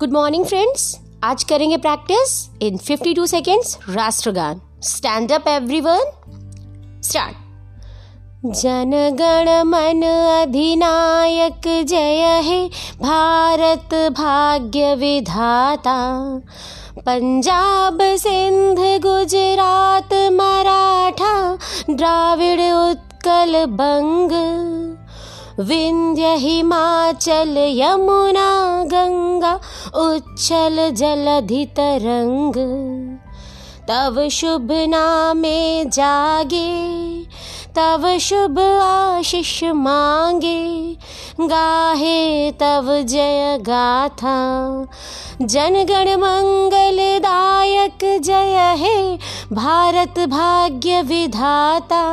Good morning friends आज करेंगे practice in 52 seconds राष्ट्रगान stand up everyone start Jana Gana Mana अधिनायक जय हे भारत भाग्य विधाता। पंजाब सिंध गुजरात मराठा, द्राविड़ उत्कल बंग। विंध्य हिमाचल यमुना गंगा उच्छल जलधि तरंग तव शुभ नामे जागे तव शुभ आशीष मांगे। गाहे तव जय गाथा जनगण मंगलदायक जय हे भारत भाग्य विधाता।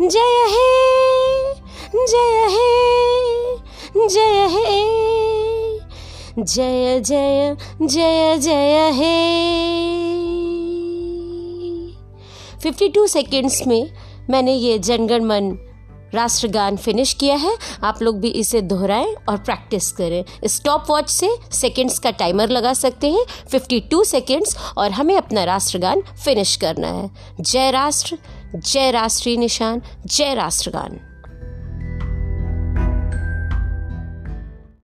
जय हे जय हे जय हे, जय जय जय जय हे। 52 सेकेंड्स में मैंने ये जनगण मन राष्ट्रगान फिनिश किया है। आप लोग भी इसे दोहराएँ और प्रैक्टिस करें। स्टॉप वॉच से सेकेंड्स का टाइमर लगा सकते हैं 52 सेकेंड्स और हमें अपना राष्ट्रगान फिनिश करना है। जय राष्ट्र, जय राष्ट्रीय निशान, जय राष्ट्रगान।